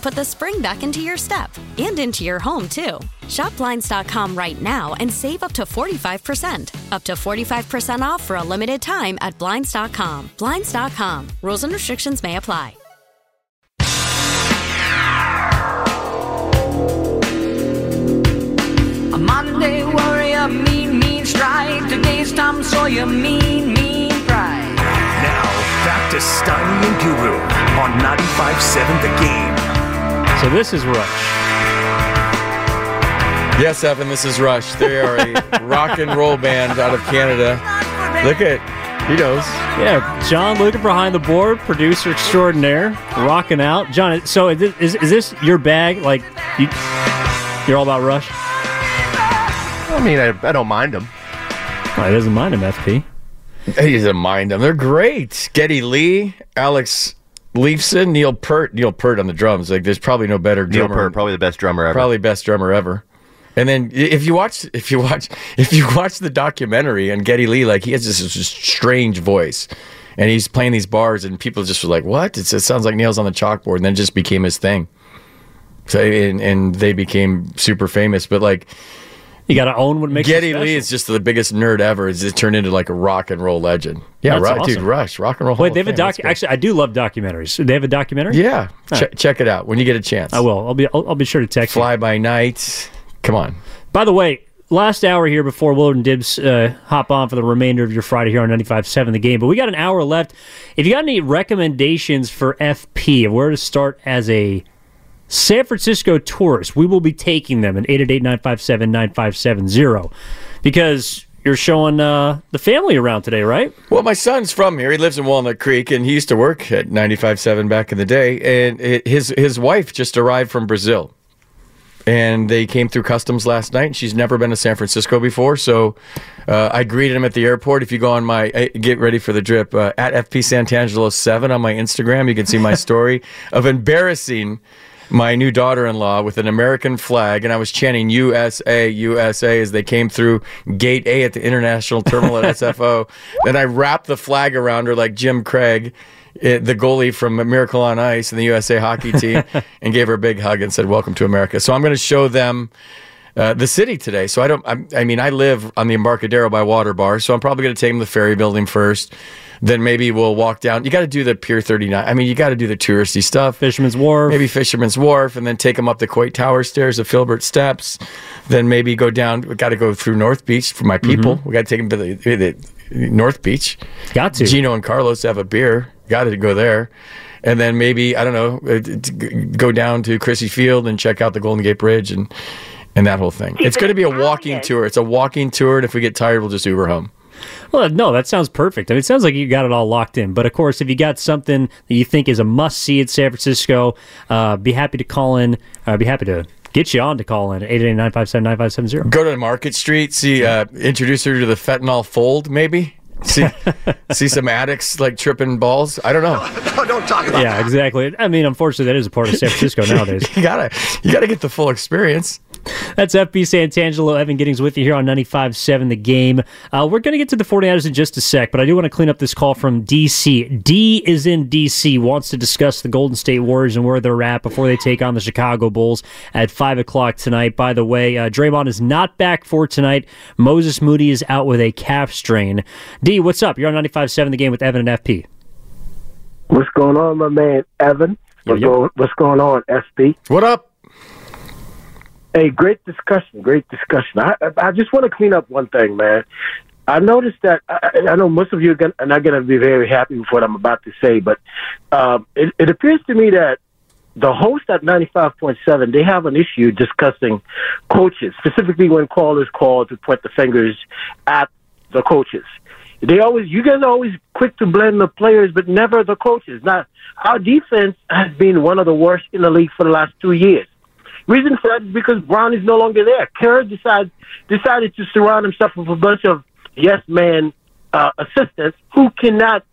put the spring back into your step and into your home, too. Shop Blinds.com right now and save up to 45%. Up to 45% off for a limited time at Blinds.com. Blinds.com. Rules and restrictions may apply. A Monday warrior, mean, mean strike. Today's Tom Sawyer, mean, mean pride. Now, back to Steiny and Guru on 95.7 The Game. So this is Rush. Yes, Evan, this is Rush. They are a rock and roll band out of Canada. Look at, he knows. Yeah, John looking behind the board, producer extraordinaire, rocking out. John, so is this, is, is this your bag? Like, you, you're all about Rush? I mean, I, I don't mind them. Oh, he doesn't mind him, FP. He doesn't mind them. They're great. Geddy Lee, Alex Lifeson, Neil Peart. Neil Peart on the drums. Like, there's probably no better Neil drummer. Peart, probably the best drummer ever. Probably best drummer ever. And then if you watch, if you watch, if you watch the documentary on Geddy Lee, like he has this, this strange voice, and he's playing these bars, and people just were like, "What? It's, it sounds like nails on the chalkboard." And then it just became his thing. So and, and they became super famous. But like, You got to own what makes you Geddy. Lee is just the biggest nerd ever. It's it turned into like a rock and roll legend. Yeah, That's right, dude. Rush, rock and roll. Wait, they have a doc. Actually, I do love documentaries. They have a documentary. yeah, che- right. check it out when you get a chance. I will. I'll be. I'll, I'll be sure to text you. Fly by night. Come on. By the way, last hour here before Willard and Dibs uh, hop on for the remainder of your Friday here on 95.7 The Game. But we got an hour left. If you got any recommendations for FP of where to start as a San Francisco tourists, we will be taking them at 888-957-9570 because you're showing uh, the family around today, right? Well, my son's from here. He lives in Walnut Creek, and he used to work at 95.7 back in the day. And his his wife just arrived from Brazil, and they came through customs last night. She's never been to San Francisco before, so uh, I greeted him at the airport. If you go on my eh, get ready for the drip uh, at FP Santangelo seven on my Instagram, you can see my story of embarrassing my new daughter-in-law with an American flag, and I was chanting USA, USA as they came through Gate A at the International Terminal at SFO. Then I wrapped the flag around her like Jim Craig, eh, the goalie from Miracle on Ice and the USA hockey team, and gave her a big hug and said, "Welcome to America." So I'm going to show them. Uh, the city today, so I don't. I'm, I mean, I live on the Embarcadero by Water Bar, so I'm probably going to take them to the ferry building first. Then maybe we'll walk down. You got to do the Pier 39. I mean, you got to do the touristy stuff. Fisherman's Wharf. Maybe Fisherman's Wharf, and then take them up the Coit Tower stairs, the Filbert Steps. Then maybe go down. We got to go through North Beach for my people. We got to take them to the, the North Beach. Got to. Gino and Carlos have a beer. Got to go there. And then maybe I don't know, uh, go down to Crissy Field and check out the Golden Gate Bridge and and that whole thing. It's going to be a walking tour. It's a walking tour, and if we get tired, we'll just Uber home. Well, no, that sounds perfect. I mean, it sounds like you got it all locked in. But of course, if you got something that you think is a must see at San Francisco, uh, be happy to call in. Uh, be happy to get you on to call in at 888-957-9570. Go to Market Street, see, uh, introduce her to the fentanyl fold, maybe. See, see some addicts like tripping balls. I don't know. Oh, don't talk about Yeah, exactly. I mean, unfortunately, that is a part of San Francisco nowadays. You gotta, you gotta get the full experience. That's FP Santangelo. Evan Giddings with you here on 95.7 The Game. Uh, we're going to get to the 49ers in just a sec, but I do want to clean up this call from DC. D is in DC, wants to discuss the Golden State Warriors and where they're at before they take on the Chicago Bulls at 5 o'clock tonight. By the way, uh, Draymond is not back for tonight. Moses Moody is out with a calf strain. D, what's up? You're on 95.7 The Game with Evan and FP. What's going on, my man Evan? What's, Yo, yo. Going, what's going on, SB? What up? Hey, great discussion. Great discussion. I, I- just want to clean up one thing, man. I noticed that I, I know most of you are, gonna, are not going to be very happy with what I'm about to say, but um, it, it appears to me that the host at 95.7 they have an issue discussing coaches, specifically when callers call to point the fingers at the coaches. They always, you guys are always quick to blame the players, but never the coaches. Now, our defense has been one of the worst in the league for the last two years. Reason for that is because Brown is no longer there. Kerr decided decided to surround himself with a bunch of yes man uh, assistants who cannot,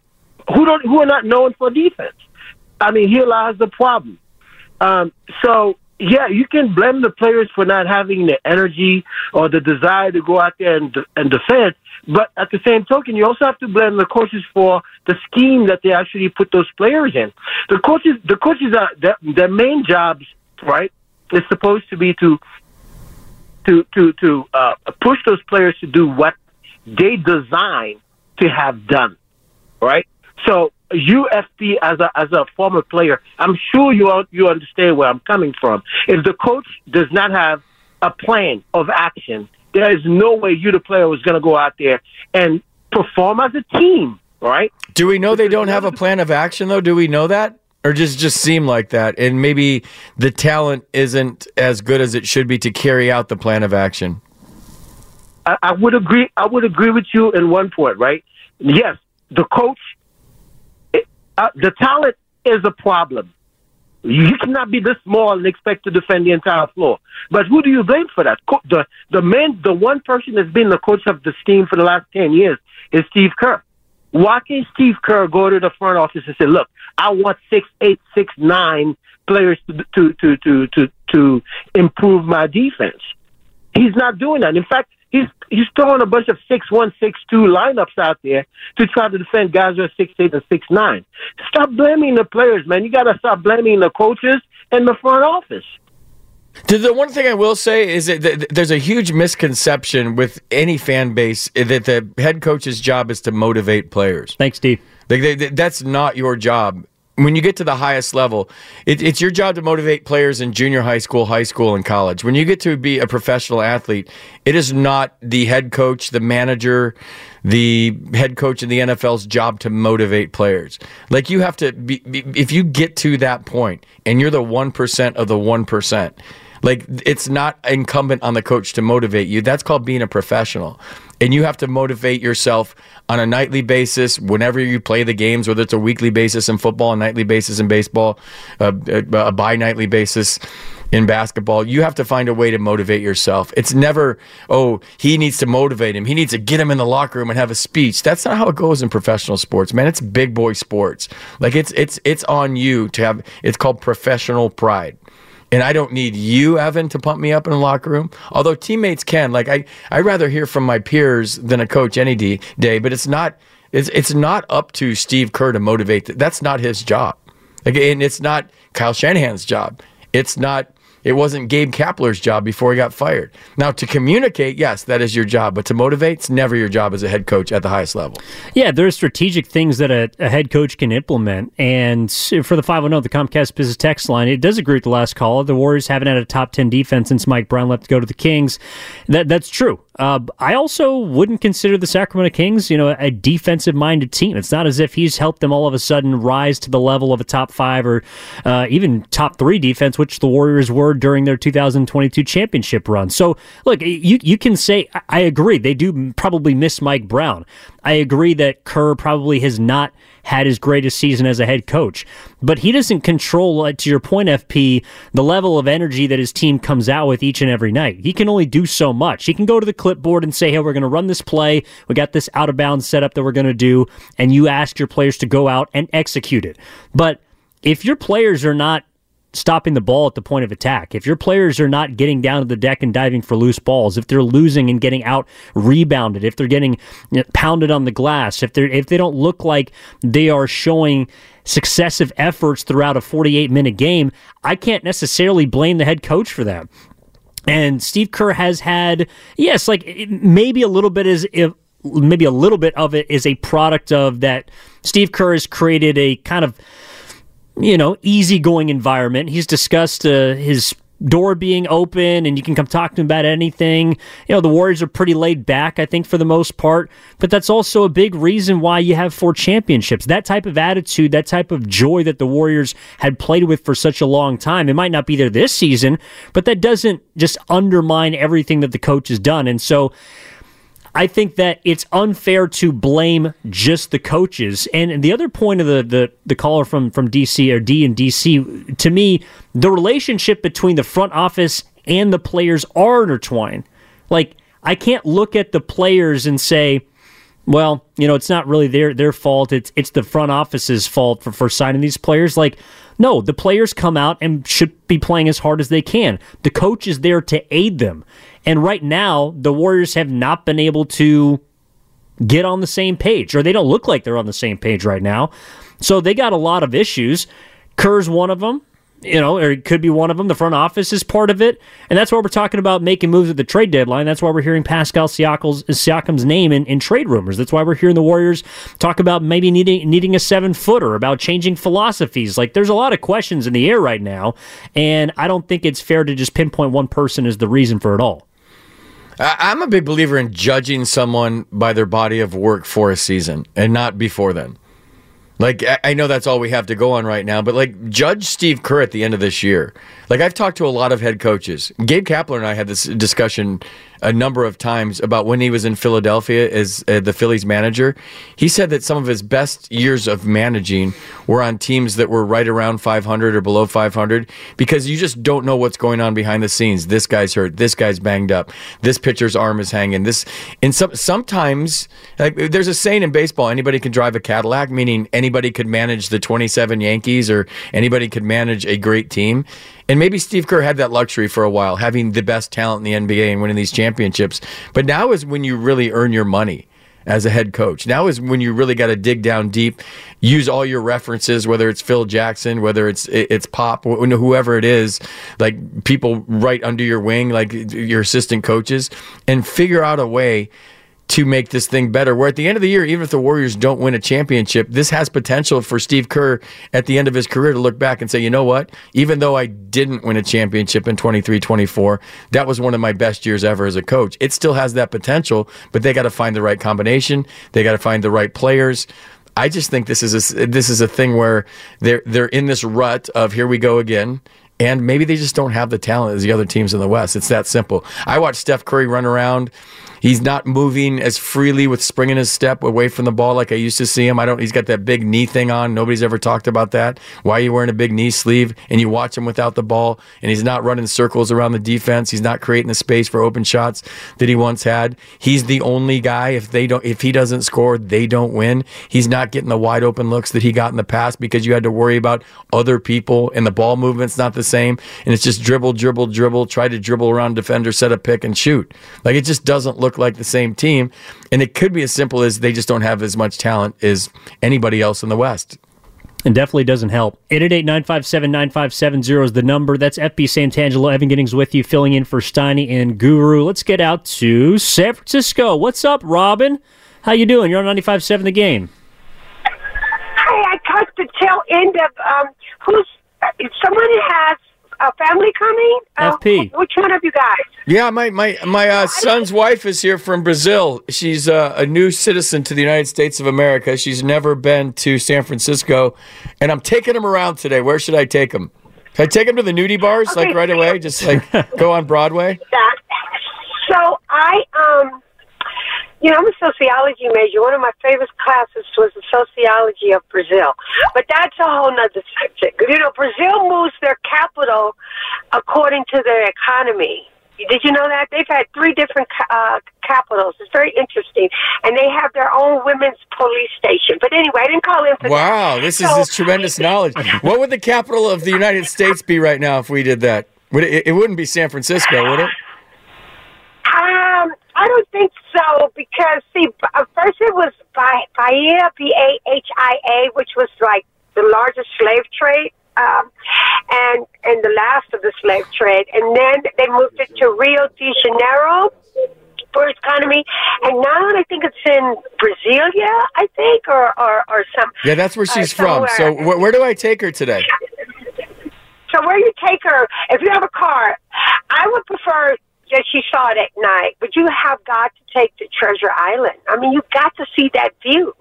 who don't, who are not known for defense. I mean, here lies the problem. Um, so yeah, you can blame the players for not having the energy or the desire to go out there and, and defend. But at the same token, you also have to blame the coaches for the scheme that they actually put those players in. The coaches, the coaches are their, their main jobs, right? Is supposed to be to to to to uh, push those players to do what they design to have done, right? So UFP as a as a former player, I'm sure you all, you understand where I'm coming from. If the coach does not have a plan of action, there is no way you, the player, was going to go out there and perform as a team, right? Do we know they don't have a plan of action though? Do we know that? Or just just seem like that and maybe the talent isn't as good as it should be to carry out the plan of action. I, I would agree. I would agree with you in one point, right? Yes, the coach, it, uh, the talent is a problem. You cannot be this small and expect to defend the entire floor. But who do you blame for that? Co- the the man, the one person that's been the coach of this team for the last ten years is Steve Kerr. Why can't Steve Kerr go to the front office and say, "Look, I want six, eight, six, nine players to to to to to, to improve my defense"? He's not doing that. In fact, he's he's throwing a bunch of six one, six two lineups out there to try to defend guys who are six eight and six nine. Stop blaming the players, man. You got to stop blaming the coaches and the front office. The, the one thing I will say is that there's a huge misconception with any fan base that the head coach's job is to motivate players. Thanks, Steve. Like they, they- that's not your job. When you get to the highest level, it, it's your job to motivate players in junior high school, high school, and college. When you get to be a professional athlete, it is not the head coach, the manager, the head coach in the NFL's job to motivate players. Like you have to be, be if you get to that point and you're the 1% of the 1%, like it's not incumbent on the coach to motivate you. That's called being a professional. And you have to motivate yourself on a nightly basis whenever you play the games, whether it's a weekly basis in football, a nightly basis in baseball, a, a, a bi nightly basis in basketball. You have to find a way to motivate yourself. It's never, oh, he needs to motivate him. He needs to get him in the locker room and have a speech. That's not how it goes in professional sports, man. It's big boy sports. Like it's it's it's on you to have it's called professional pride. And I don't need you, Evan, to pump me up in the locker room. Although teammates can. Like I, I'd rather hear from my peers than a coach any day. But it's not. It's it's not up to Steve Kerr to motivate. th- That's not his job. Like, and it's not Kyle Shanahan's job. It's not. It wasn't Gabe Kapler's job before he got fired. Now to communicate, yes, that is your job. But to motivate, it's never your job as a head coach at the highest level. Yeah, there's strategic things that a, a head coach can implement. And for the 510, the Comcast Business Text line, it does agree with the last call. The Warriors haven't had a top 10 defense since Mike Brown left to go to the Kings. That That's true. Uh, I also wouldn't consider the Sacramento Kings, you know, a defensive minded team. It's not as if he's helped them all of a sudden rise to the level of a top five or uh, even top three defense, which the Warriors were during their 2022 championship run. So, look, you you can say I- I agree they do probably miss Mike Brown. I agree that Kerr probably has not had his greatest season as a head coach, but he doesn't control, uh, to your point, FP, the level of energy that his team comes out with each and every night. He can only do so much. He can go to the clipboard and say, "Hey, we're going to run this play. We got this out of bounds setup that we're going to do," and you ask your players to go out and execute it. But if your players are not stopping the ball at the point of attack, if your players are not getting down to the deck and diving for loose balls, if they're losing and getting out rebounded, if they're getting pounded on the glass, if they if they don't look like they are showing successive efforts throughout a 48 minute game, I can't necessarily blame the head coach for that. And Steve Kerr has had, yes, like maybe a little bit is if maybe a little bit of it is a product of that Steve Kerr has created a kind of you know easygoing environment. He's discussed uh, his door being open and you can come talk to him about anything. You know, the Warriors are pretty laid back, I think, for the most part, but that's also a big reason why you have four championships. That type of attitude, that type of joy that the Warriors had played with for such a long time. It might not be there this season, but that doesn't just undermine everything that the coach has done. And so, I think that it's unfair to blame just the coaches. And the other point of the the, the caller from from DC or D and DC, to me, the relationship between the front office and the players are intertwined. Like I can't look at the players and say, well, you know, it's not really their their fault. It's it's the front office's fault for, for signing these players. Like, no, the players come out and should be playing as hard as they can. The coach is there to aid them. And right now, the Warriors have not been able to get on the same page, or they don't look like they're on the same page right now. So they got a lot of issues. Kerr's one of them, you know, or it could be one of them. The front office is part of it. And that's why we're talking about making moves at the trade deadline. That's why we're hearing Pascal Siakam's, Siakam's name in, in trade rumors. That's why we're hearing the Warriors talk about maybe needing, needing a seven footer, about changing philosophies. Like, there's a lot of questions in the air right now. And I don't think it's fair to just pinpoint one person as the reason for it all. I'm a big believer in judging someone by their body of work for a season and not before then. Like I know that's all we have to go on right now, but like judge Steve Kerr at the end of this year. Like I've talked to a lot of head coaches. Gabe Kapler and I had this discussion a number of times about when he was in Philadelphia as uh, the Phillies manager. He said that some of his best years of managing were on teams that were right around 500 or below 500 because you just don't know what's going on behind the scenes. This guy's hurt. This guy's banged up. This pitcher's arm is hanging. This and some sometimes like, there's a saying in baseball: anybody can drive a Cadillac, meaning anybody could manage the 27 Yankees or anybody could manage a great team. And maybe Steve Kerr had that luxury for a while, having the best talent in the NBA and winning these championships. But now is when you really earn your money as a head coach. Now is when you really got to dig down deep, use all your references, whether it's Phil Jackson, whether it's it's Pop, whoever it is, like people right under your wing, like your assistant coaches, and figure out a way to make this thing better. Where at the end of the year, even if the Warriors don't win a championship, this has potential for Steve Kerr at the end of his career to look back and say, you know what? Even though I didn't win a championship in 23 24, that was one of my best years ever as a coach. It still has that potential, but they got to find the right combination, they got to find the right players. I just think this is a, this is a thing where they're they're in this rut of here we go again and maybe they just don't have the talent as the other teams in the West. It's that simple. I watched Steph Curry run around He's not moving as freely with spring in his step away from the ball like I used to see him. I don't. He's got that big knee thing on. Nobody's ever talked about that. Why are you wearing a big knee sleeve and you watch him without the ball and he's not running circles around the defense. He's not creating the space for open shots that he once had. He's the only guy. If they don't, if he doesn't score, they don't win. He's not getting the wide open looks that he got in the past because you had to worry about other people and the ball movement's not the same. And it's just dribble, dribble, dribble. Try to dribble around defender, set a pick and shoot. Like it just doesn't look like the same team. And it could be as simple as they just don't have as much talent as anybody else in the West. And definitely doesn't help. 888-957-9570 is the number. That's FP Santangelo. Evan Giddings with you, filling in for Steiny and Guru. Let's get out to San Francisco. What's up, Robin? How you doing? You're on 95.7 The Game. Hey, I caught the tail end of um, who's uh, someone has a family coming? FP. Uh, which one of you guys? Yeah, my my my uh, son's wife is here from Brazil. She's uh, a new citizen to the United States of America. She's never been to San Francisco, and I'm taking him around today. Where should I take him? Can I take him to the nudie bars Okay. like right away? Just like go on Broadway? That. So I um. You know, I'm a sociology major. One of my favorite classes was the sociology of Brazil. But that's a whole nother subject. You know, Brazil moves their capital according to their economy. Did you know that they've had three different uh, capitals? It's very interesting, and they have their own women's police station. But anyway, I didn't call in for Wow, that. this is So- this tremendous knowledge. What would the capital of the United States be right now if we did that? Would it, it wouldn't be San Francisco, would it? I don't think so because see, b- uh, first it was Ba- Bahia, B A H I A, which was like the largest slave trade, um, and and the last of the slave trade, and then they moved it to Rio de Janeiro for economy, and now I think it's in Brasilia, I think, or or or some. Yeah, that's where uh, she's from. So wh- where do I take her today? So where you take her, if you have a car, I would prefer that she saw it at night. But you have got to take to Treasure Island. I mean, you've got to see that view,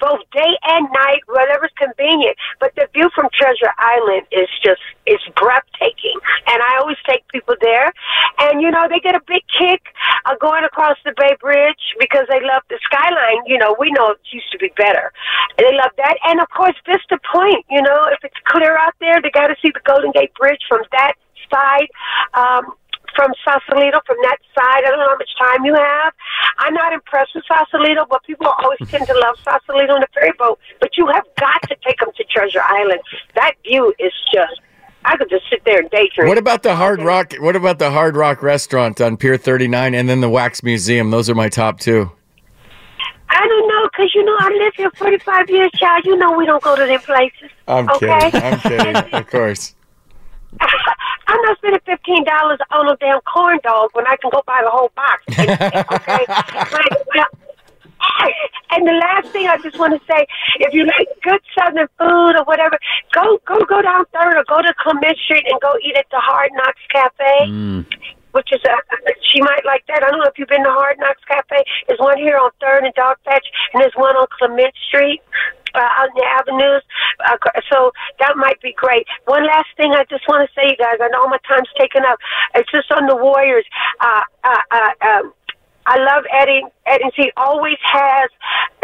both day and night, whatever's convenient. But the view from Treasure Island is just it's breathtaking. And I always take people there, and you know they get a big kick uh, going across the Bay Bridge because they love the skyline. You know, we know it used to be better. And they love that, and of course Vista Point. You know, if it's clear out there, they got to see the Golden Gate Bridge from that side. Um, from Sausalito, from that side. I don't know how much time you have. I'm not impressed with Sausalito, but people always tend to love Sausalito on the ferry boat. But you have got to take them to Treasure Island. That view is just. I could just sit there and daydream. What about the Hard Rock? What about the Hard Rock restaurant on Pier 39 and then the Wax Museum? Those are my top two. I don't know, because you know I live here 45 years, child. You know we don't go to them places. I'm okay? kidding. I'm kidding. Of course. I'm not spending fifteen dollars on a damn corn dog when I can go buy the whole box. okay, Like, well, and the last thing I just want to say, if you like good Southern food or whatever, go go go down Third or go to Clement Street and go eat at the Hard Knocks Cafe. Mm. Which is a, she might like that. I don't know if you've been to Hard Knocks Cafe. There's one here on Third and Dogpatch, and there's one on Clement Street uh, in the avenues. Uh, so that might be great. One last thing I just want to say, you guys. I know my time's taken up. It's just on the Warriors. Uh, uh, uh, um, I love Eddie. Eddie, he always has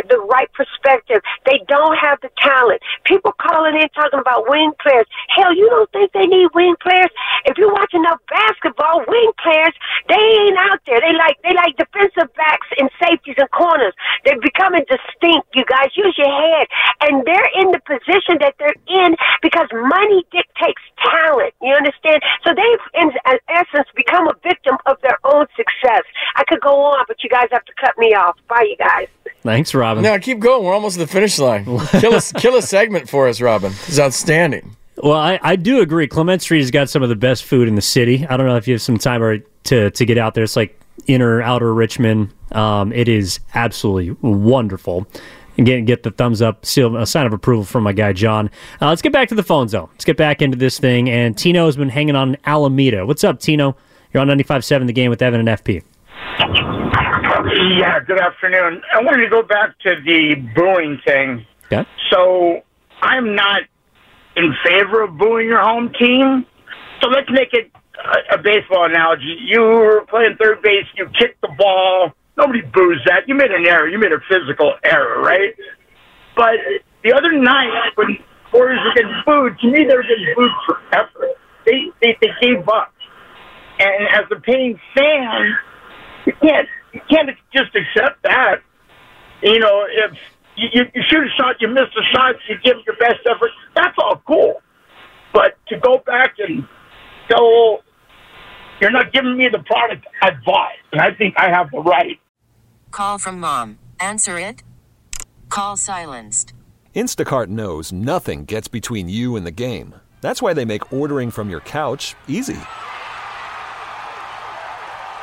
the right perspective. They don't have the talent. People calling in talking about wing players. Hell, you don't think they need wing players? If you watch enough basketball, wing players, they ain't out there. They like they like defensive backs and safeties and corners. They're becoming distinct. You guys use your head, and they're in the position that they're in because money dictates talent. You understand? So they've, in essence, become a victim of their own success. I could go on, but you guys have to cut me off. Bye, you guys. Thanks, Robin. No, keep going. We're almost at the finish line. Kill a, kill a segment for us, Robin. It's outstanding. Well, I, I do agree. Clement Street has got some of the best food in the city. I don't know if you have some time or to to get out there. It's like inner outer Richmond. Um, it is absolutely wonderful. And get get the thumbs up, seal a sign of approval from my guy John. Uh, let's get back to the phone zone. Let's get back into this thing. And Tino has been hanging on Alameda. What's up, Tino? You're on 95.7 The Game with Evan and FP. Yeah, good afternoon. I wanted to go back to the booing thing. Okay. So I'm not in favor of booing your home team. So let's make it a, a baseball analogy. You were playing third base, you kicked the ball. Nobody boos that. You made an error. You made a physical error, right? But the other night, when Warriors were getting booed, to me they were getting booed for effort. They they, they gave up. And as a paying fan, you can't you can't just accept that. You know, if you, you, you shoot a shot, you miss a shot, you give your best effort. That's all cool. But to go back and go, you're not giving me the product I bought, and I think I have the right. Call from mom. Answer it. Call silenced. Instacart knows nothing gets between you and the game. That's why they make ordering from your couch easy.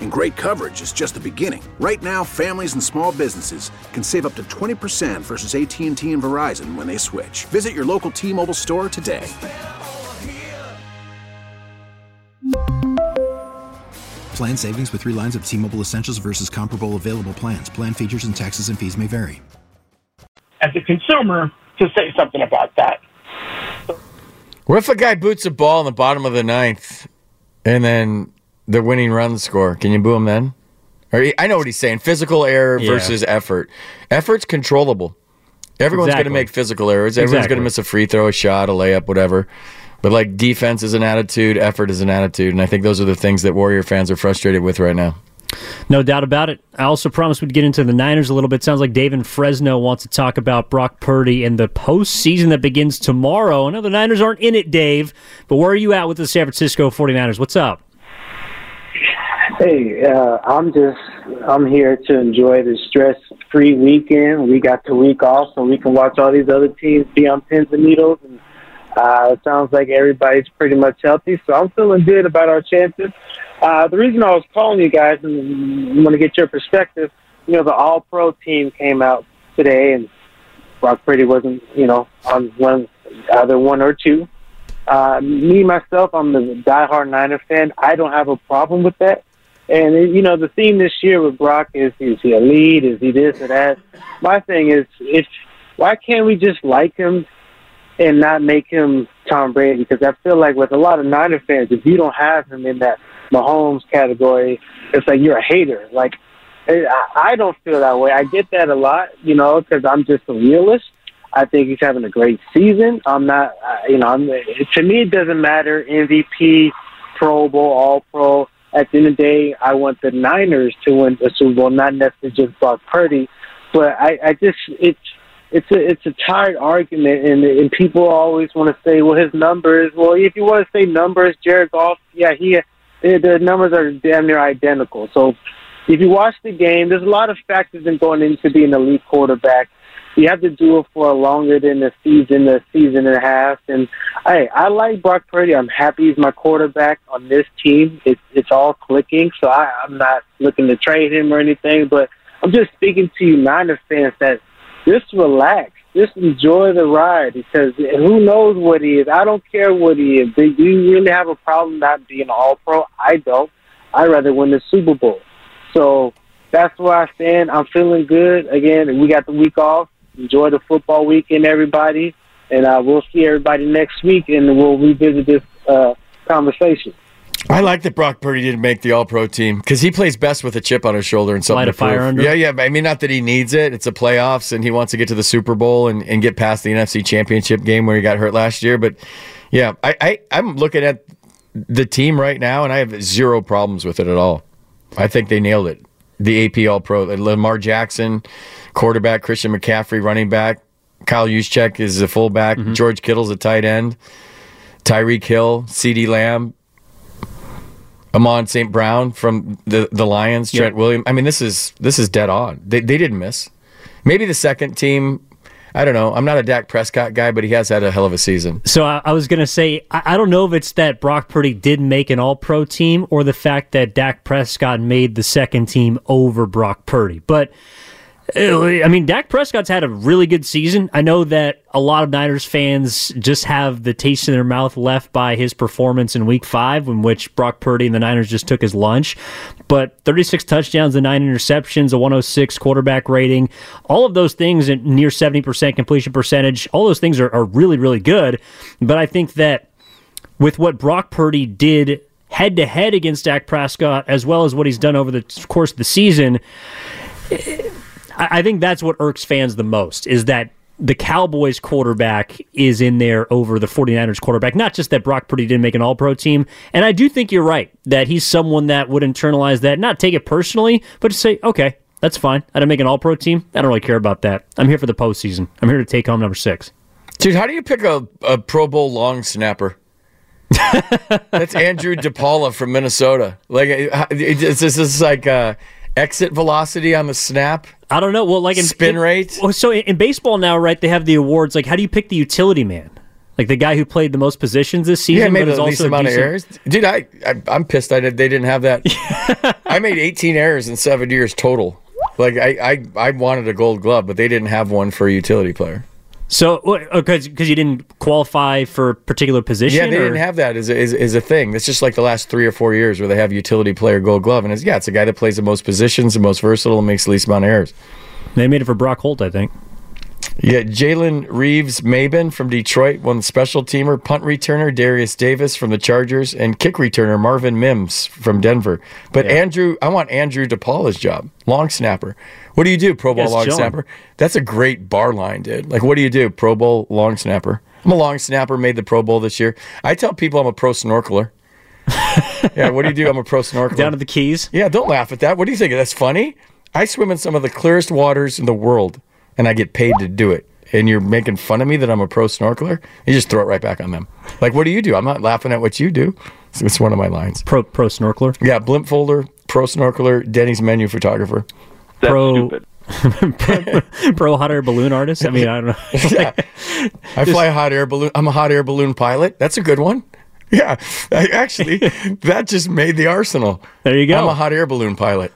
And great coverage is just the beginning. Right now, families and small businesses can save up to 20% versus AT&T and Verizon when they switch. Visit your local T-Mobile store today. Plan savings with three lines of T Mobile Essentials versus comparable available plans. Plan features and taxes and fees may vary. As a consumer, to say something about that. What if a guy boots a ball in the bottom of the ninth and then the winning run score? Can you boo him then? Or I know what he's saying. Physical error Yeah. versus effort. Effort's controllable. Everyone's going to make physical errors. Everyone's Exactly. going to miss a free throw, a shot, a layup, whatever. But like defense is an attitude, effort is an attitude, and I think those are the things that Warrior fans are frustrated with right now. No doubt about it. I also promised we'd get into the Niners a little bit. Sounds like Dave in Fresno wants to talk about Brock Purdy and the postseason that begins tomorrow. I know the Niners aren't in it, Dave, but where are you at with the San Francisco 49ers? What's up? Hey, uh, I'm just I'm here to enjoy the stress-free weekend. We got the week off, so we can watch all these other teams be on pins and needles. And uh, it sounds like everybody's pretty much healthy, so I'm feeling good about our chances. Uh, the reason I was calling you guys and I want to get your perspective, you know, the All-Pro team came out today, and Brock Purdy wasn't, you know, on one either one or two. Uh, me myself, I'm the diehard Niner fan. I don't have a problem with that. And you know, the theme this year with Brock is: is he a lead? Is he this or that? My thing is, if why can't we just like him and not make him Tom Brady? Because I feel like with a lot of Niner fans, if you don't have him in that Mahomes category, it's like you're a hater. Like I don't feel that way. I get that a lot, you know, because I'm just a realist. I think he's having a great season. I'm not, you know, I'm, to me it doesn't matter MVP, Pro Bowl, All Pro. At the end of the day, I want the Niners to win the Super Bowl, not necessarily just Brock Purdy. But I, I just it's it's a it's a tired argument, and and people always want to say, well, his numbers. Well, if you want to say numbers, Jared Goff, yeah, he the, numbers are damn near identical. So if you watch the game, there's a lot of factors in going into being an elite quarterback. You have to do it for longer than a season, a season and a half. And hey, I like Brock Purdy. I'm happy he's my quarterback on this team. It's it's all clicking, so I, I'm not looking to trade him or anything. But I'm just speaking to you Niner fans that just relax, just enjoy the ride because who knows what he is. I don't care what he is. Do you really have a problem not being All Pro? I don't. I'd rather win the Super Bowl. So that's where I stand. I'm feeling good. Again, we got the week off. Enjoy the football weekend, everybody. And uh, we'll see everybody next week, and we'll revisit this uh, conversation. I like that Brock Purdy didn't make the All Pro team because he plays best with a chip on his shoulder and something Light to a fire prove. under Yeah, yeah. I mean, not that he needs it. It's the playoffs, and he wants to get to the Super Bowl and, and get past the NFC Championship game where he got hurt last year. But yeah, I, I I'm looking at the team right now, and I have zero problems with it at all. I think they nailed it. The AP All Pro, Lamar Jackson, quarterback, Christian McCaffrey, running back, Kyle Juszczyk is a fullback, Mm-hmm. George Kittle's a tight end, Tyreek Hill, CeeDee Lamb, Amon St. Brown from the the Lions. Trent Williams. I mean, this is this is dead on. They they didn't miss. Maybe the second team. I don't know. I'm not a Dak Prescott guy, but he has had a hell of a season. So I, I was going to say, I, I don't know if it's that Brock Purdy did make an all pro team or the fact that Dak Prescott made the second team over Brock Purdy. But Uh, I mean, Dak Prescott's had a really good season. I know that a lot of Niners fans just have the taste in their mouth left by his performance in Week Five, in which Brock Purdy and the Niners just took his lunch. But 36 touchdowns and nine interceptions, a 106 quarterback rating, all of those things, and near 70% completion percentage, all those things are, are really, really good. But I think that with what Brock Purdy did head to head against Dak Prescott, as well as what he's done over the course of the season. I think that's what irks fans the most is that the Cowboys quarterback is in there over the 49ers quarterback. Not just that Brock Purdy didn't make an all pro team. And I do think you're right that he's someone that would internalize that, not take it personally, but just say, okay, that's fine. I didn't make an all pro team. I don't really care about that. I'm here for the postseason. I'm here to take home number six. Dude, how do you pick a, a Pro Bowl long snapper? That's Andrew DePaola from Minnesota. Like, is this is like uh, exit velocity on the snap? I don't know. Well, like in spin in, rate. So in, baseball now, right? They have the awards. Like, how do you pick the utility man? Like the guy who played the most positions this season. Yeah, made the least amount decent... of errors. Dude, I, I I'm pissed. I did, they didn't have that. I made 18 errors in seven years total. Like I, I I wanted a Gold Glove, but they didn't have one for a utility player. So, oh, oh, because because you didn't qualify for a particular position? Yeah, they or? didn't have that as a, as, as a thing. That's just like the last three or four years where they have utility player Gold Glove, and it's yeah, it's a guy that plays the most positions, the most versatile, and makes the least amount of errors. They made it for Brock Holt, I think. Yeah, Jalen Reeves-Maybin from Detroit won the special teamer, punt returner Derius Davis from the Chargers, and kick returner Marvin Mims from Denver. But Yeah. Andrew, I want Andrew DePaola's job, long snapper. What do you do, Pro Bowl Yes, long snapper? That's a great bar line, dude. Like, what do you do, Pro Bowl long snapper? I'm a long snapper, made the Pro Bowl this year. I tell people I'm a pro snorkeler. yeah, what do you do? I'm a pro snorkeler. Down to the Keys. Yeah, don't laugh at that. What do you think? That's funny? I swim in some of the clearest waters in the world, and I get paid to do it. And you're making fun of me that I'm a pro snorkeler? You just throw it right back on them. Like, what do you do? I'm not laughing at what you do. So it's one of my lines. Pro pro snorkeler. Yeah, blimp folder, pro snorkeler, Denny's menu photographer. pro pro, pro hot air balloon artist. I mean, I don't know. yeah. I fly a hot air balloon. I'm a hot air balloon pilot. That's a good one. Yeah, I, actually, that just made the arsenal. There you go. I'm a hot air balloon pilot.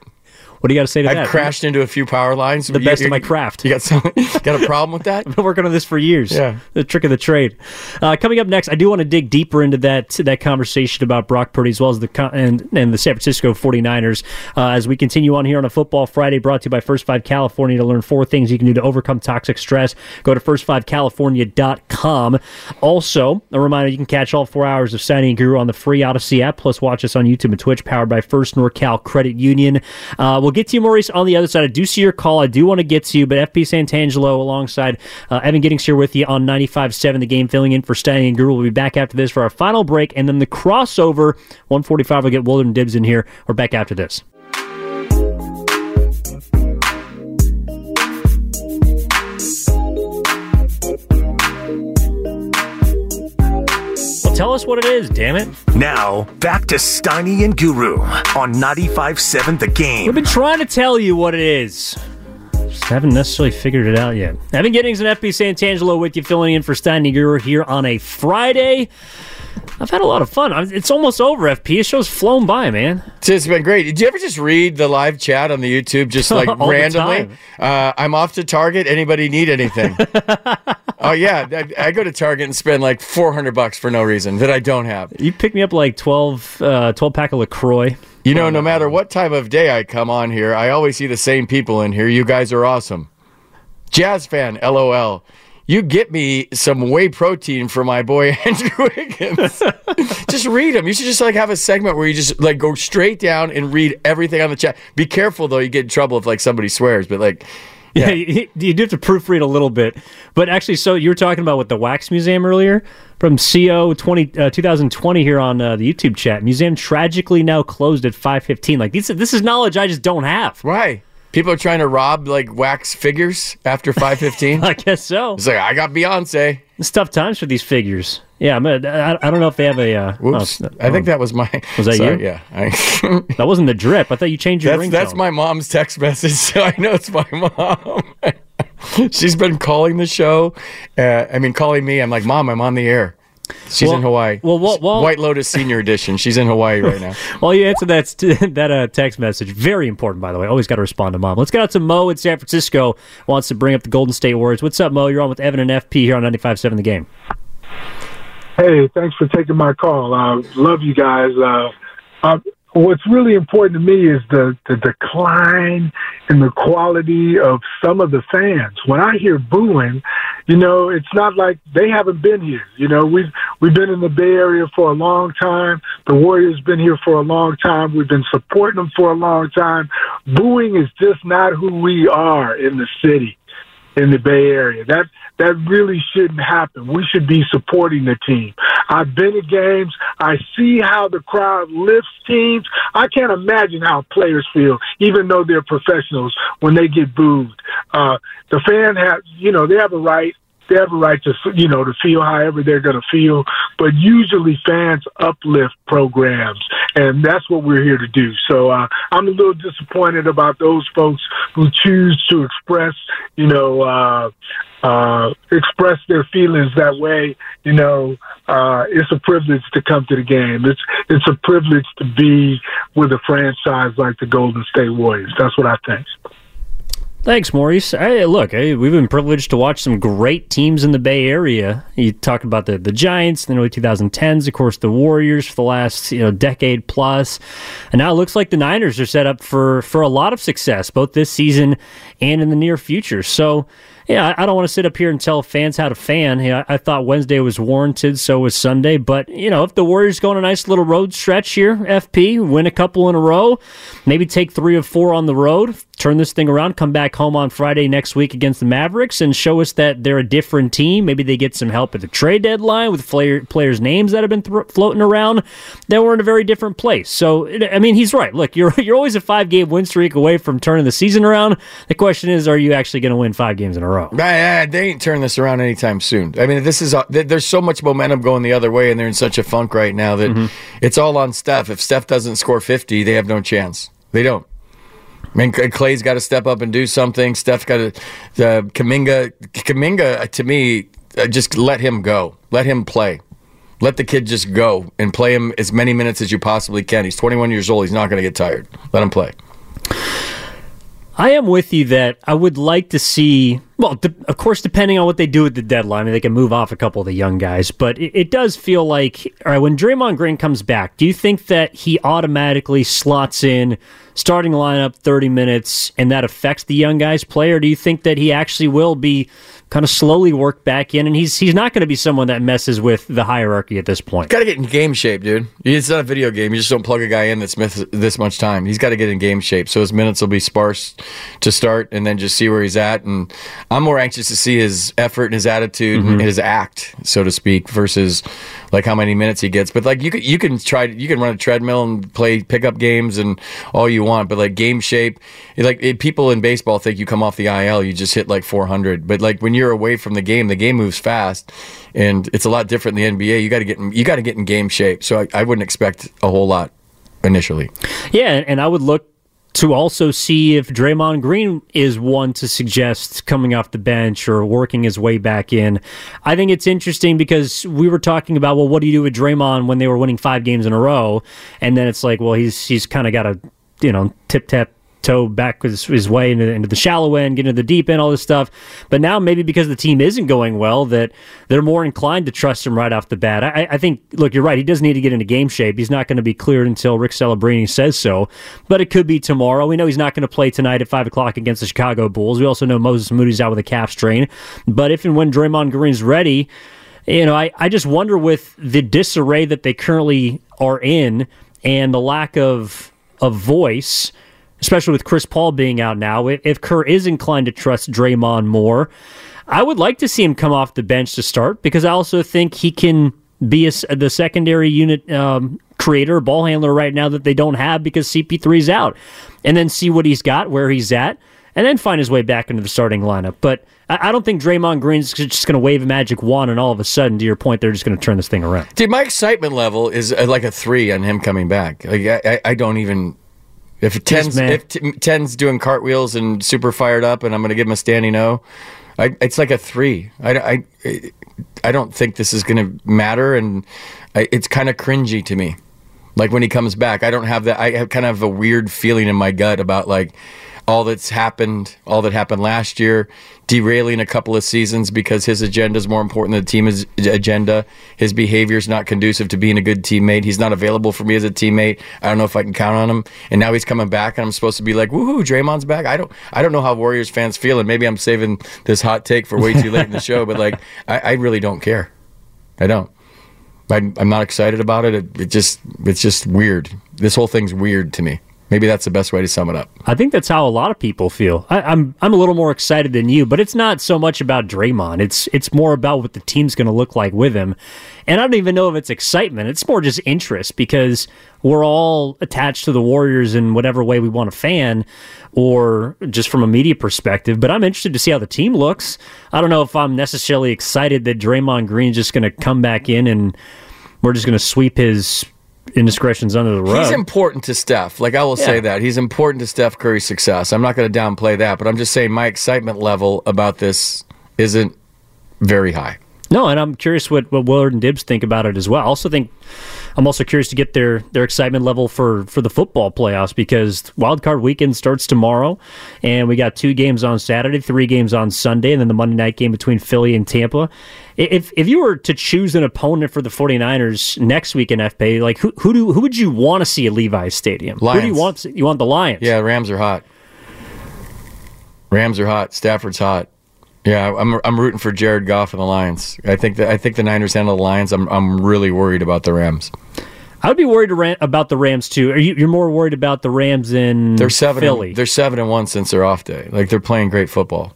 What do you got to say to that? I've that? crashed into a few power lines. The best of my craft. You got some? got a problem with that? I've been working on this for years. Yeah. The trick of the trade. Uh, coming up next, I do want to dig deeper into that that conversation about Brock Purdy as well as the con- and, and the San Francisco 49ers uh, as we continue on here on a Football Friday brought to you by First Five California to learn four things you can do to overcome toxic stress. Go to first5california.com. Also, a reminder you can catch all four hours of Steiny Guru on the free Odyssey app, plus watch us on YouTube and Twitch, powered by First NorCal Credit Union. Uh, we'll get to you, Maurice, on the other side. I do see your call. I do want to get to you, but FP Santangelo alongside uh, Evan Giddings here with you on 95.7 The Game, filling in for Steiny and Guru. We'll be back after this for our final break, and then the crossover. 145 will get and Dibs in here. We're back after this. Us what it is, damn it. Now, back to Steiny and Guru on 95.7 The Game. We've been trying to tell you what it is. Just haven't necessarily figured it out yet. Evan Giddings and FP Santangelo with you, filling in for Steiny Guru here on a Friday. I've had a lot of fun. It's almost over, FP. The show's flown by, man. It's been great. Did you ever just read the live chat on the YouTube, just like randomly? Uh, I'm off to Target. Anybody need anything? oh yeah, I, I go to Target and spend like 400 bucks for no reason that I don't have. You pick me up like 12, uh, 12 pack of LaCroix. You know, no matter what time of day I come on here, I always see the same people in here. You guys are awesome. Jazz fan, lol. You get me some whey protein for my boy Andrew Wiggins. just read them. You should just like have a segment where you just like go straight down and read everything on the chat. Be careful though, you get in trouble if like somebody swears. But like, Yeah, you, you do have to proofread a little bit. But actually, so you were talking about with the Wax Museum earlier from CO 20, uh, 2020 here on uh, the YouTube chat. Museum tragically now closed at 515. Like, this, this is knowledge I just don't have. Why? People are trying to rob like wax figures after 515. I guess so. It's like I got Beyonce. It's tough times for these figures. Yeah, I'm a, I, I don't know if they have a. Uh, Whoops. oh, I think that was my. Was that Sorry, you? Yeah. I, that wasn't the drip. I thought you changed your that's ringtone. that's my mom's text message, so I know it's my mom. She's been calling the show. Uh, I mean, calling me. I'm like, Mom, I'm on the air. She's Well- in Hawaii. well, well, well- White Lotus Senior Edition. She's in Hawaii right now. well, you answered that that uh, text message, very important by the way. Always got to respond to mom. Let's get out to Mo in San Francisco. Wants to bring up the Golden State Warriors. What's up, Mo? You're on with Evan and FP here on 95.7 The Game. Hey, thanks for taking my call. Uh, love you guys. Uh, uh, what's really important to me is the, the decline in the quality of some of the fans. When I hear booing, you know, it's not like they haven't been here. You know, we've we've been in the Bay Area for a long time. The Warriors been here for a long time. We've been supporting them for a long time. Booing is just not who we are in the city in the Bay Area. That that really shouldn't happen. We should be supporting the team. I've been to games. I see how the crowd lifts teams. I can't imagine how players feel, even though they're professionals, when they get booed. Uh, the fan have, you know, they have a right. They have a right to, you know, to feel however they're going to feel. But usually fans uplift programs, and that's what we're here to do. So uh, I'm a little disappointed about those folks who choose to express, you know, uh, uh, express their feelings that way. You know, uh, it's a privilege to come to the game. It's it's a privilege to be with a franchise like the Golden State Warriors. That's what I think. Thanks, Maurice. Hey, look, hey, we've been privileged to watch some great teams in the Bay Area. You talked about the, the Giants in the early 2010s, of course, the Warriors for the last you know decade plus, and now it looks like the Niners are set up for for a lot of success both this season and in the near future. So. Yeah, I don't want to sit up here and tell fans how to fan. I thought Wednesday was warranted, so was Sunday. But you know, if the Warriors go on a nice little road stretch here, FP win a couple in a row, maybe take three or four on the road, turn this thing around, come back home on Friday next week against the Mavericks, and show us that they're a different team. Maybe they get some help at the trade deadline with player, players' names that have been th- floating around. Then we're in a very different place. So, I mean, he's right. Look, you're you're always a five game win streak away from turning the season around. The question is, are you actually going to win five games in a row? Right, they ain't turning this around anytime soon. I mean, this is uh, there's so much momentum going the other way, and they're in such a funk right now that Mm-hmm. it's all on Steph. If Steph doesn't score 50, they have no chance. They don't. I mean, Clay- Clay's got to step up and do something. Steph's got to. The Kuminga, Kuminga, uh, to me, uh, just let him go. Let him play. Let the kid just go and play him as many minutes as you possibly can. He's 21 years old. He's not going to get tired. Let him play. I am with you that I would like to see. Well, de- of course, depending on what they do at the deadline, I mean, they can move off a couple of the young guys, but it, it does feel like, all right, when Draymond Green comes back, do you think that he automatically slots in starting lineup 30 minutes and that affects the young guys play, or do you think that he actually will be kind of slowly work back in and he's he's not going to be someone that messes with the hierarchy at this point? Got to get in game shape, dude. It's not a video game. You just don't plug a guy in that's miss this much time. He's got to get in game shape, so his minutes will be sparse to start, and then just see where he's at. And I'm more anxious to see his effort and his attitude mm-hmm. and his act, so to speak, versus like how many minutes he gets. But like you can you can try you can run a treadmill and play pickup games and all you want, but like game shape, like it, people in baseball think you come off the IL, you just hit like 400. But like when you're away from the game, the game moves fast, and it's a lot different in the NBA. You got to get in, you got to get in game shape. So I, I wouldn't expect a whole lot initially. Yeah, and I would look to also see if Draymond Green is one to suggest coming off the bench or working his way back in. I think it's interesting because we were talking about, well, what do you do with Draymond when they were winning five games in a row? And then it's like, well, he's he's kind of got to, you know, tip tap toe back his, his way into, into the shallow end, get into the deep end, all this stuff. But now maybe because the team isn't going well, that they're more inclined to trust him right off the bat. I, I think, look, you're right. He does need to get into game shape. He's not going to be cleared until Rick Celebrini says so. But it could be tomorrow. We know he's not going to play tonight at five o'clock against the Chicago Bulls. We also know Moses Moody's out with a calf strain. But if and when Draymond Green's ready, you know, I, I just wonder with the disarray that they currently are in and the lack of of voice especially with Chris Paul being out now, if, Kerr is inclined to trust Draymond more, I would like to see him come off the bench to start because I also think he can be a the secondary unit um, creator, ball handler right now that they don't have because CP3's out, and then see what he's got, where he's at, and then find his way back into the starting lineup. But I, don't think Draymond Green's is just going to wave a magic wand and all of a sudden, to your point, they're just going to turn this thing around. Dude, my excitement level is uh, like a three on him coming back. Like I, I don't even. If ten's if t- ten's doing cartwheels and super fired up, and I'm going to give him a standing O, I, it's like a three. I, I, I don't think this is going to matter, and I, it's kind of cringy to me. Like when he comes back, I don't have that. I have kind of a weird feeling in my gut about like all that's happened, all that happened last year, derailing a couple of seasons because his agenda is more important than the team's agenda. His behavior is not conducive to being a good teammate. He's not available for me as a teammate. I don't know if I can count on him. And now he's coming back, and I'm supposed to be like, "Woohoo, Draymond's back." I don't, I don't know how Warriors fans feel, and maybe I'm saving this hot take for way too late in the show. But like, I, I really don't care. I don't. I'm, not excited about it. it. It just, it's just weird. This whole thing's weird to me. Maybe that's the best way to sum it up. I think that's how a lot of people feel. I, I'm I'm a little more excited than you, but it's not so much about Draymond. It's it's more about what the team's going to look like with him, and I don't even know if it's excitement. It's more just interest because we're all attached to the Warriors in whatever way we want to fan, or just from a media perspective. But I'm interested to see how the team looks. I don't know if I'm necessarily excited that Draymond Green's just going to come back in and we're just going to sweep his indiscretions under the rug. He's important to Steph. Like I will say that he's important to Steph Curry's success. I'm not going to downplay that, but I'm just saying my excitement level about this isn't very high. No, and I'm curious what, what Willard and Dibbs think about it as well. I also think I'm also curious to get their their excitement level for for the football playoffs because wild card weekend starts tomorrow, and we got two games on Saturday, three games on Sunday, and then the Monday night game between Philly and Tampa. If if you were to choose an opponent for the 49ers next week in FPA, like who who do who would you want to see at Levi's Stadium? Who do you Lions. want? You want the Lions? Yeah, Rams are hot. Rams are hot. Stafford's hot. Yeah, I'm I'm rooting for Jared Goff and the Lions. I think that I think the Niners handle the Lions. I'm I'm really worried about the Rams. I would be worried about the Rams too. Are you you're more worried about the Rams in They're seven. Philly? And, they're seven and one since their off day. Like they're playing great football.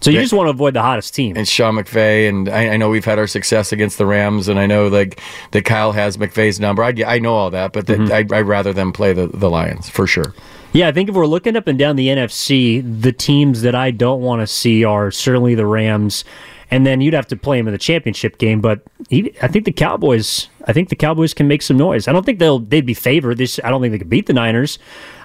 So you They- just want to avoid the hottest team. And Sean McVay, and I, I know we've had our success against the Rams, and I know like that Kyle has McVay's number. I, I know all that, but Mm-hmm. I, I'd rather them play the, the Lions for sure. Yeah, I think if we're looking up and down the NFC, the teams that I don't want to see are certainly the Rams, and then you'd have to play them in the championship game. But he, I think the Cowboys, I think the Cowboys can make some noise. I don't think they'll they'd be favored. This, I don't think they could beat the Niners.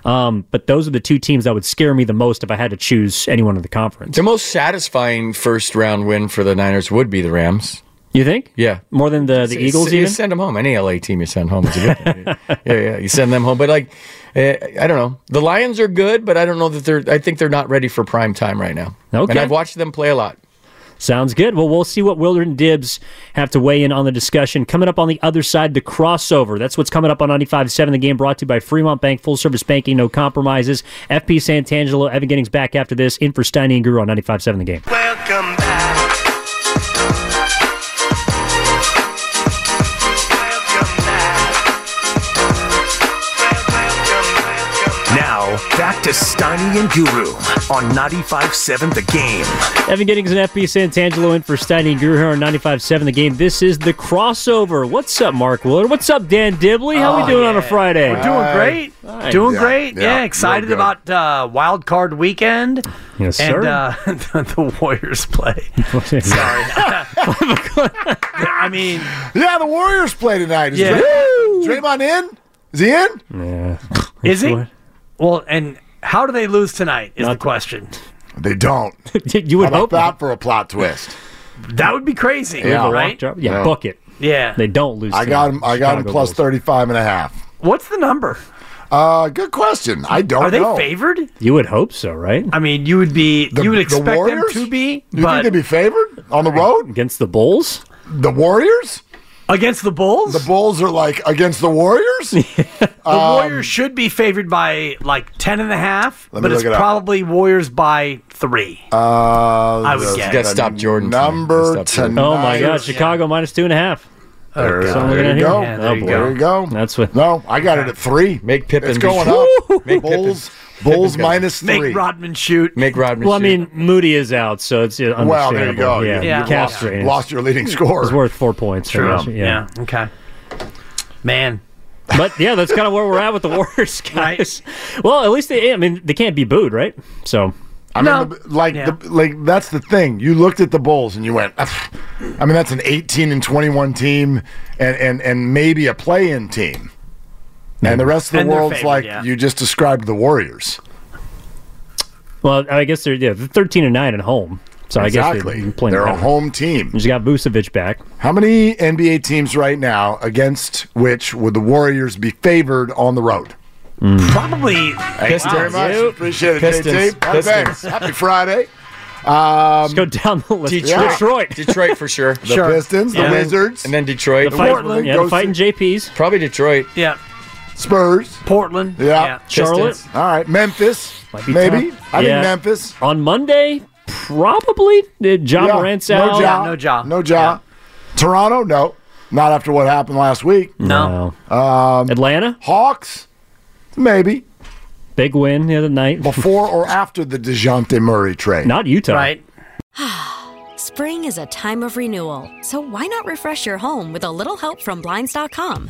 Um, but those are the two teams that would scare me the most if I had to choose anyone in the conference. The most satisfying first round win for the Niners would be the Rams. You think? Yeah. More than the, the S- Eagles, You even? send them home. Any LA team you send home is a good thing. yeah, yeah. You send them home, but like, eh, I don't know. The Lions are good, but I don't know that they're. I think they're not ready for prime time right now. Okay. And I've watched them play a lot. Sounds good. Well, we'll see what Willard and Dibbs have to weigh in on the discussion. Coming up on the other side, the crossover. That's what's coming up on 95.7 The Game, brought to you by Fremont Bank, full service banking, no compromises. FP Santangelo, Evan Giddings back after this, in for Steiny and Guru on 95.7 The Game. Welcome back. To Steiny and Guru on 95.7 The Game. Evan Giddings and FP Santangelo in for Steiny and Guru here on 95.7 The Game. This is the crossover. What's up, Mark Willard? What's up, Dan Dibley? How we doing on a Friday? We're doing great. Hi. Doing Yeah, great. yeah, Yeah, excited about uh, Wild Card Weekend. Yes, and, sir. uh, the Warriors play. Sorry. I mean, Yeah, the Warriors play tonight. Is Yeah. Dray- Draymond in? Is he in? Yeah. is he? Well, and how do they lose tonight? Is the question. They don't. you would How about hope that for a plot twist. That would be crazy, Yeah. right? Yeah, yeah, book it. Yeah. They don't lose. I got him. I got him Chicago plus Bulls. 35 and a half. What's the number? Uh, good question. I don't Are they know. favored? You would hope so, right? I mean, you would be. The- you would the expect them to be, You but think they'd be favored on the road against the Bulls? The Warriors? Against the Bulls, The Bulls are like against the Warriors? the Um, Warriors should be favored by like ten and a half, Let me but it's look it up. probably Warriors by three. Uh, I would the- guess. You got to stop Jordan. Number Stop Jordan. tonight. Oh my God! Chicago minus two and a half. There, That's what I'm there you go. Yeah, there oh, you go. There you go. That's what. No, I got it at three. Make Pippen. It's going up. Make Bulls, Pippen. Bulls Pippen. minus Make. Rodman shoot. Make Rodman. Well, I mean, Moody is out, so it's understandable. Well, there you go. Yeah, You- Yeah. you castrated. lost, lost your leading score. It's worth four points. I guess. Yeah. Okay. Man. But yeah, that's kind of where we're at with the Warriors, guys. Well, at least they, I mean, they can't be booed, right? So I mean, No. the, like, Yeah. the, like that's the thing. You looked at the Bulls and you went, "Ugh." I mean, that's an 18 and 21 team, and and and maybe a play-in team. And the rest of the And world's favored, like yeah. you just described the Warriors. Well, I guess they're yeah, they're thirteen and nine at home. So I guess they're playing They're a better. home team. You got Vucevic back. How many NBA teams right now against which would the Warriors be favored on the road? Probably. Thank you very much. Appreciate it, Pistons. JT. Happy, Pistons. Happy Friday. Um, Let's go down the list. Detroit. Detroit. Detroit for sure. The Pistons, the Wizards, and then Detroit. The fight- Portland yeah, the fighting JPs. Probably Detroit. Yeah. Spurs, Portland. Yeah. Charlotte. Pistons. All right, Memphis, Might be maybe. tough. I Yeah. think Memphis. On Monday, probably. Did John Yeah. Morant's no out? Ja. no job. No Ja. Toronto, no. Not after what happened last week. No. Um, Atlanta, Hawks, maybe. big win the other night. Before or after the DeJounte Murray trade. Not Utah. Right. Spring is a time of renewal, so why not refresh your home with a little help from Blinds.com?